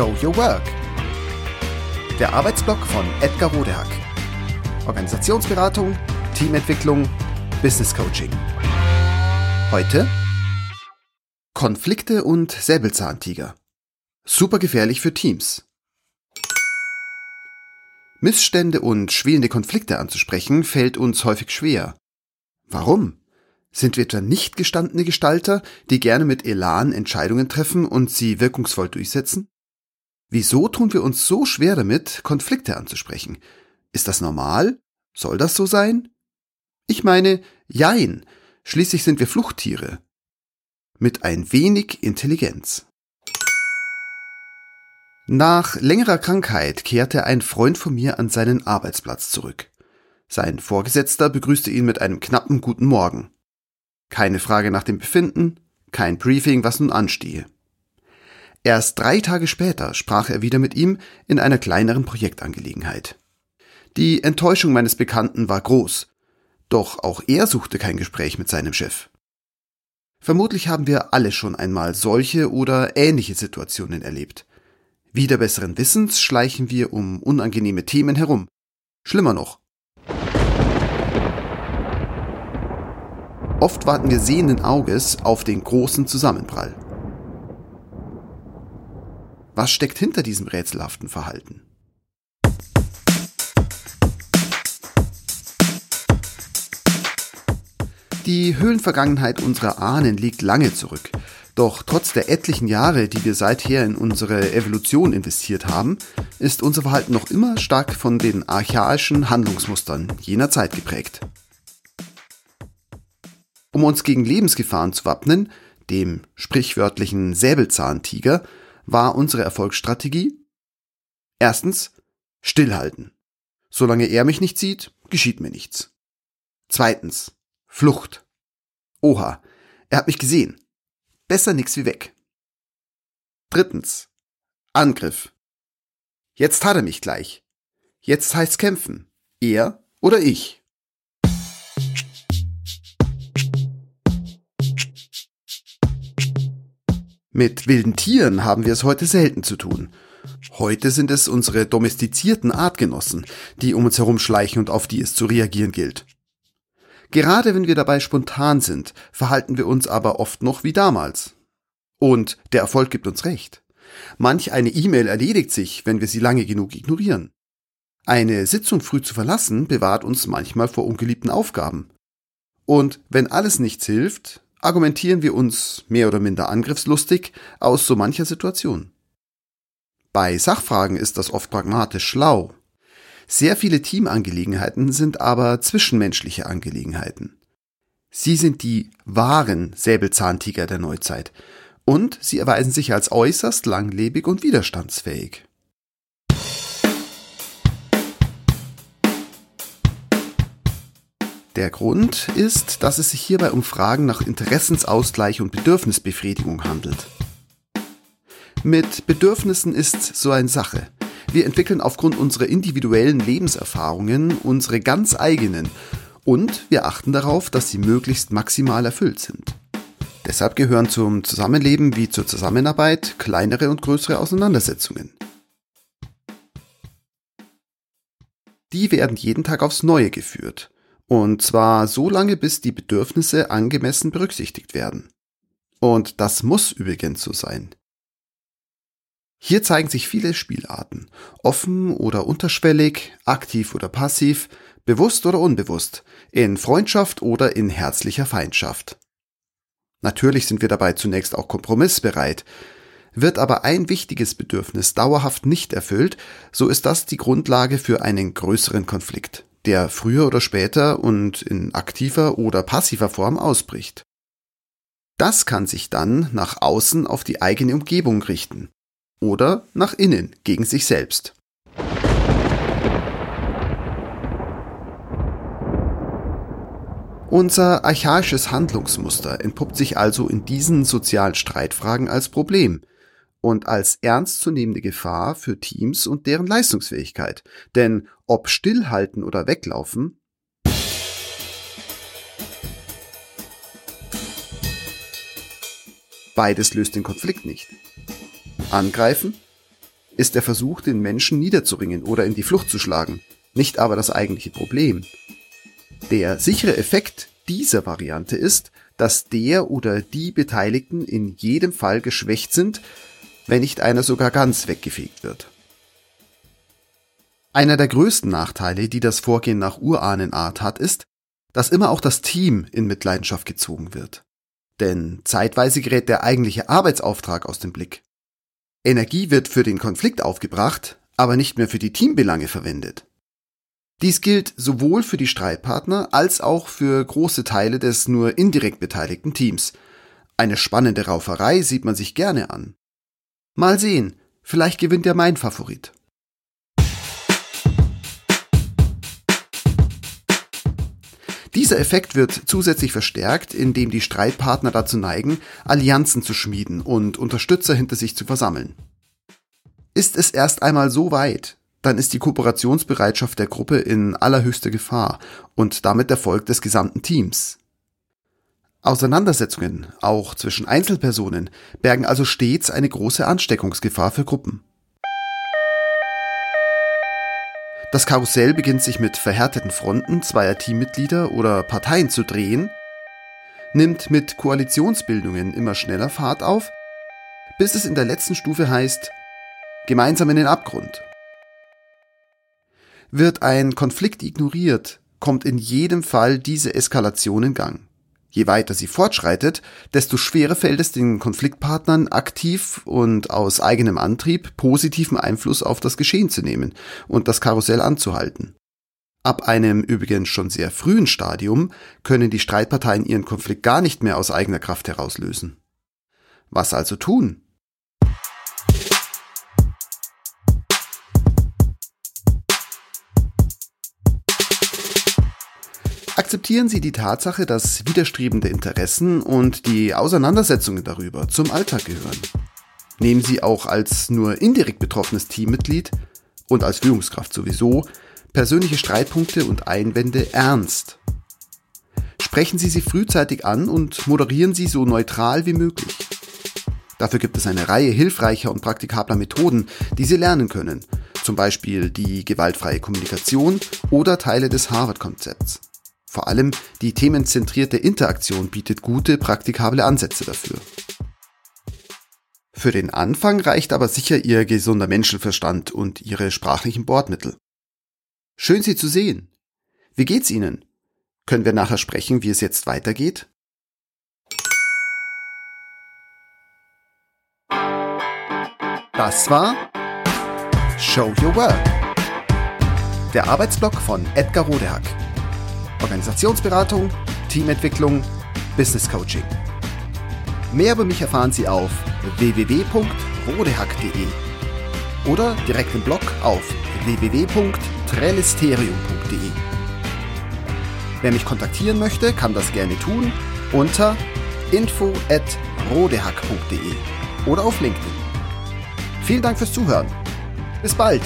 Show Your Work. Der Arbeitsblock von Edgar Rodehack. Organisationsberatung, Teamentwicklung, Business Coaching. Heute Konflikte und Säbelzahntiger. Super gefährlich für Teams. Missstände und schwelende Konflikte anzusprechen fällt uns häufig schwer. Warum? Sind wir etwa nicht gestandene Gestalter, die gerne mit Elan Entscheidungen treffen und sie wirkungsvoll durchsetzen? Wieso tun wir uns so schwer damit, Konflikte anzusprechen? Ist das normal? Soll das so sein? Ich meine, jein. Schließlich sind wir Fluchttiere. Mit ein wenig Intelligenz. Nach längerer Krankheit kehrte ein Freund von mir an seinen Arbeitsplatz zurück. Sein Vorgesetzter begrüßte ihn mit einem knappen Guten Morgen. Keine Frage nach dem Befinden, kein Briefing, was nun anstehe. Erst drei Tage später sprach er wieder mit ihm in einer kleineren Projektangelegenheit. Die Enttäuschung meines Bekannten war groß, doch auch er suchte kein Gespräch mit seinem Chef. Vermutlich haben wir alle schon einmal solche oder ähnliche Situationen erlebt. Wieder besseren Wissens schleichen wir um unangenehme Themen herum. Schlimmer noch, Oft warten wir sehenden Auges auf den großen Zusammenprall. Was steckt hinter diesem rätselhaften Verhalten? Die Höhlenvergangenheit unserer Ahnen liegt lange zurück. Doch trotz der etlichen Jahre, die wir seither in unsere Evolution investiert haben, ist unser Verhalten noch immer stark von den archaischen Handlungsmustern jener Zeit geprägt. Um uns gegen Lebensgefahren zu wappnen, dem sprichwörtlichen Säbelzahntiger, war unsere Erfolgsstrategie Erstens, stillhalten. Solange er mich nicht sieht, geschieht mir nichts. Zweitens, Flucht. Oha, er hat mich gesehen. Besser nix wie weg. Drittens, Angriff. Jetzt hat er mich gleich. Jetzt heißt's kämpfen. Er oder ich. Mit wilden Tieren haben wir es heute selten zu tun. Heute sind es unsere domestizierten Artgenossen, die um uns herum schleichen und auf die es zu reagieren gilt. Gerade wenn wir dabei spontan sind, verhalten wir uns aber oft noch wie damals. Und der Erfolg gibt uns recht. Manch eine E-Mail erledigt sich, wenn wir sie lange genug ignorieren. Eine Sitzung früh zu verlassen bewahrt uns manchmal vor ungeliebten Aufgaben. Und wenn alles nichts hilft, argumentieren wir uns mehr oder minder angriffslustig aus so mancher Situation. Bei Sachfragen ist das oft pragmatisch schlau. Sehr viele Teamangelegenheiten sind aber zwischenmenschliche Angelegenheiten. Sie sind die wahren Säbelzahntiger der Neuzeit und sie erweisen sich als äußerst langlebig und widerstandsfähig. Der Grund ist, dass es sich hierbei um Fragen nach Interessensausgleich und Bedürfnisbefriedigung handelt. Mit Bedürfnissen ist so eine Sache. Wir entwickeln aufgrund unserer individuellen Lebenserfahrungen unsere ganz eigenen und wir achten darauf, dass sie möglichst maximal erfüllt sind. Deshalb gehören zum Zusammenleben wie zur Zusammenarbeit kleinere und größere Auseinandersetzungen. Die werden jeden Tag aufs Neue geführt und zwar so lange, bis die Bedürfnisse angemessen berücksichtigt werden. Und das muss übrigens so sein. Hier zeigen sich viele Spielarten, offen oder unterschwellig, aktiv oder passiv, bewusst oder unbewusst, in Freundschaft oder in herzlicher Feindschaft. Natürlich sind wir dabei zunächst auch kompromissbereit. Wird aber ein wichtiges Bedürfnis dauerhaft nicht erfüllt, so ist das die Grundlage für einen größeren Konflikt der früher oder später und in aktiver oder passiver Form ausbricht. Das kann sich dann nach außen auf die eigene Umgebung richten oder nach innen gegen sich selbst. Unser archaisches Handlungsmuster entpuppt sich also in diesen sozialen Streitfragen als Problem, und als ernstzunehmende Gefahr für Teams und deren Leistungsfähigkeit. Denn ob stillhalten oder weglaufen, beides löst den Konflikt nicht. Angreifen ist der Versuch, den Menschen niederzuringen oder in die Flucht zu schlagen, nicht aber das eigentliche Problem. Der sichere Effekt dieser Variante ist, dass der oder die Beteiligten in jedem Fall geschwächt sind, wenn nicht einer sogar ganz weggefegt wird. Einer der größten Nachteile, die das Vorgehen nach Urahnenart hat, ist, dass immer auch das Team in Mitleidenschaft gezogen wird. Denn zeitweise gerät der eigentliche Arbeitsauftrag aus dem Blick. Energie wird für den Konflikt aufgebracht, aber nicht mehr für die Teambelange verwendet. Dies gilt sowohl für die Streitpartner als auch für große Teile des nur indirekt beteiligten Teams. Eine spannende Rauferei sieht man sich gerne an. Mal sehen, vielleicht gewinnt ja mein Favorit. Dieser Effekt wird zusätzlich verstärkt, indem die Streitpartner dazu neigen, Allianzen zu schmieden und Unterstützer hinter sich zu versammeln. Ist es erst einmal so weit, dann ist die Kooperationsbereitschaft der Gruppe in allerhöchster Gefahr und damit der Erfolg des gesamten Teams. Auseinandersetzungen, auch zwischen Einzelpersonen, bergen also stets eine große Ansteckungsgefahr für Gruppen. Das Karussell beginnt sich mit verhärteten Fronten zweier Teammitglieder oder Parteien zu drehen, nimmt mit Koalitionsbildungen immer schneller Fahrt auf, bis es in der letzten Stufe heißt, gemeinsam in den Abgrund. Wird ein Konflikt ignoriert, kommt in jedem Fall diese Eskalation in Gang. Je weiter sie fortschreitet, desto schwerer fällt es den Konfliktpartnern aktiv und aus eigenem Antrieb positiven Einfluss auf das Geschehen zu nehmen und das Karussell anzuhalten. Ab einem übrigens schon sehr frühen Stadium können die Streitparteien ihren Konflikt gar nicht mehr aus eigener Kraft herauslösen. Was also tun? Akzeptieren Sie die Tatsache, dass widerstrebende Interessen und die Auseinandersetzungen darüber zum Alltag gehören. Nehmen Sie auch als nur indirekt betroffenes Teammitglied und als Führungskraft sowieso persönliche Streitpunkte und Einwände ernst. Sprechen Sie sie frühzeitig an und moderieren Sie so neutral wie möglich. Dafür gibt es eine Reihe hilfreicher und praktikabler Methoden, die Sie lernen können, zum Beispiel die gewaltfreie Kommunikation oder Teile des Harvard-Konzepts. Vor allem die themenzentrierte Interaktion bietet gute, praktikable Ansätze dafür. Für den Anfang reicht aber sicher Ihr gesunder Menschenverstand und Ihre sprachlichen Bordmittel. Schön Sie zu sehen. Wie geht's Ihnen? Können wir nachher sprechen, wie es jetzt weitergeht? Das war Show Your Work. Der Arbeitsblock von Edgar Rodehack. Organisationsberatung, Teamentwicklung, Business Coaching. Mehr über mich erfahren Sie auf www.rodehack.de oder direkt im Blog auf www.trellisterium.de. Wer mich kontaktieren möchte, kann das gerne tun unter info@rodehack.de oder auf LinkedIn. Vielen Dank fürs Zuhören. Bis bald.